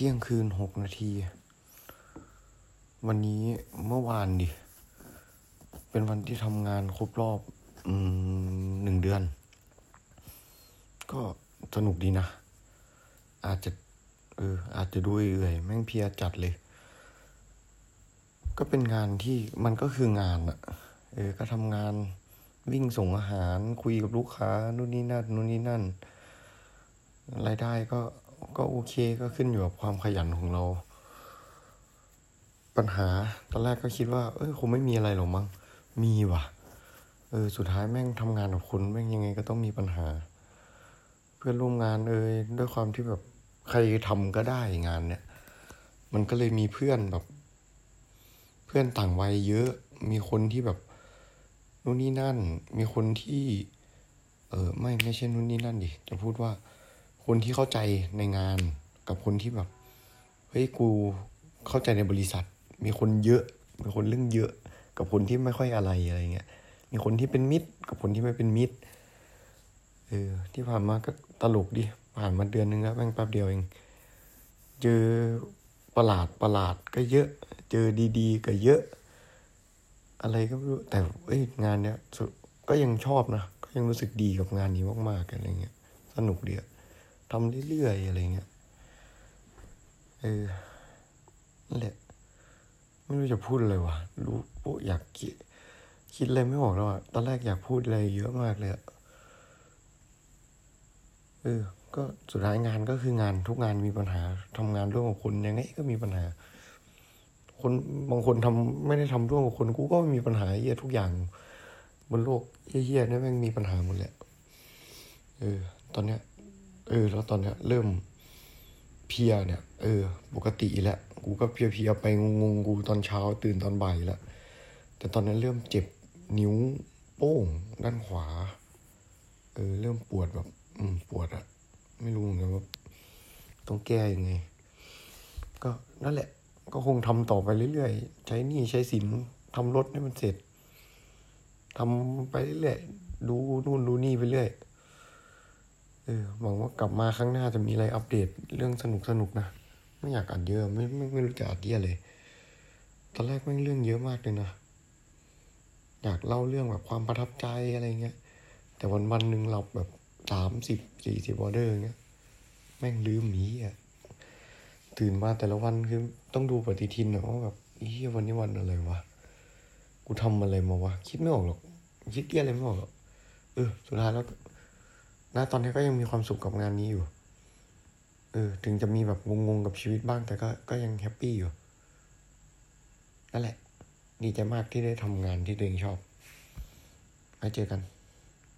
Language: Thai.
ที่ยงคืนหกนาที วันนี้เมื่อวานดิ เป็นวันที่ทำงานครบรอบอหนึ่งเดือน ก็สนุกดีนะ อาจจะ เออ อาจจะด้วยเอื่อยแม่งเพียจัดเลย ก็เป็นงานที่มันก็คืองานอะเออ ก็ทำงานวิ่งส่งอาหารคุยกับลูกค้านู่นนี่นั่นนู่นนี่นั่นรายได้ก็ ก็โอเคก็ขึ้นอยู่กับความขยันของเรา ปัญหาตอนแรกก็คิดว่า เอ้ยคงไม่มีอะไรหรอกมั้งมีว่ะ เออ สุดท้ายแม่งทำงานกับคนแม่งยังไงก็ต้องมีปัญหา เพื่อนร่วมงานเอยด้วยความที่แบบใครทำก็ได้งานเนี่ย มันก็เลยมีเพื่อนแบบ เพื่อนต่างวัยเยอะ มีคนที่แบบนู่นนี่นั่น มีคนที่ เออไม่ไม่ใช่นู่นนี่นั่นดิจะพูดว่า คนที่เข้าใจในงานกับคนที่แบบเฮ้ยกูเข้าใจในบริษัท มีคนเยอะมีคนเรื่องเยอะ กับคนที่ไม่ค่อยอะไรอะไรเงี้ยมีคนที่เป็นมิตร กับคนที่ไม่เป็นมิตรเออที่ผ่านมาก็ตลกดิผ่านมาเดือนนึงแล้วแม่งแป๊บเดียวเอง เจอประหลาดประหลาดก็เยอะ เจอดีๆ ก็เยอะ อะไรก็ไม่รู้แต่เอ้ยงานเนี้ยก็ยังชอบนะก็ยังรู้สึกดีกับงานนี้มากๆอะไรเงี้ยสนุกดีอะ ทำเรื่อยๆอะไรเงี้ยเออนั่นแหละ ไม่รู้จะพูดอะไรวะรู้ปุ๊อยากคิดคิดอะไรไม่ออกแล้วอะตอนแรกอยากพูดอะไรเยอะมากเลยอะเออ ก็สุดท้ายงานก็คืองานทุกงานมีปัญหาทำงานร่วมกับคนยังไงก็มีปัญหา คนบางคนทำไม่ได้ทำร่วมกับคนกูก็มีปัญหาเหี้ยทุกอย่างบนโลกเหี้ยๆนี่แม่งมีปัญหาหมดแหละเออ ตอนเนี้ย เออ แล้วตอนเนี้ยเริ่มเพียเนี่ยเออ ปกติแล้ว กูก็เพลียไปงงๆกูตอนเช้าตื่นตอนบ่ายแล้วแต่ตอนนั้นเริ่มเจ็บนิ้วโป้งด้านขวา เออ เริ่มปวดแบบ อืม ปวดอะไม่รู้เหมือนกันว่าต้องแก้ยังไง ก็นั่นแหละ ก็คงทำต่อไปเรื่อยๆ ใช้หนี้ใช้สินทำรถให้มันเสร็จทำไปเรื่อยๆดูนู่นดูนี่ไปเรื่อย เออหวังว่ากลับมาครั้งหน้าจะมีอะไรอัปเดตเรื่องสนุกสนุกๆนะ ไม่อยากอ่านเยอะไม่ไม่ไม่รู้จะอ่านเยอะเลย ตอนแรกแม่งเรื่องเยอะมากเลยนะ อยากเล่าเรื่องแบบความประทับใจอะไรเงี้ย แต่วันวันๆหนึ่งเราแบบสามสิบสี่สิบออเดอร์เงี้ย แม่งลืมหนีอะ ตื่นมาแต่ละวันคือต้องดูปฏิทินอะว่าแบบเฮียวันนี้วันอะไรวะ กูทำอะไรมาวะ คิดไม่ออกหรอก คิดเยี่ยอะไรไม่ออกหรอก เออ สุดท้ายแล้ว ณตอนนี้ก็ยังมีความสุขกับงานนี้อยู่ เออ ถึงจะมีแบบงงๆกับชีวิตบ้าง แต่ก็ก็ยังแฮปปี้อยู่ นั่นแหละ ดีใจมากที่ได้ทำงานที่ตัวเองชอบไว้เจอกัน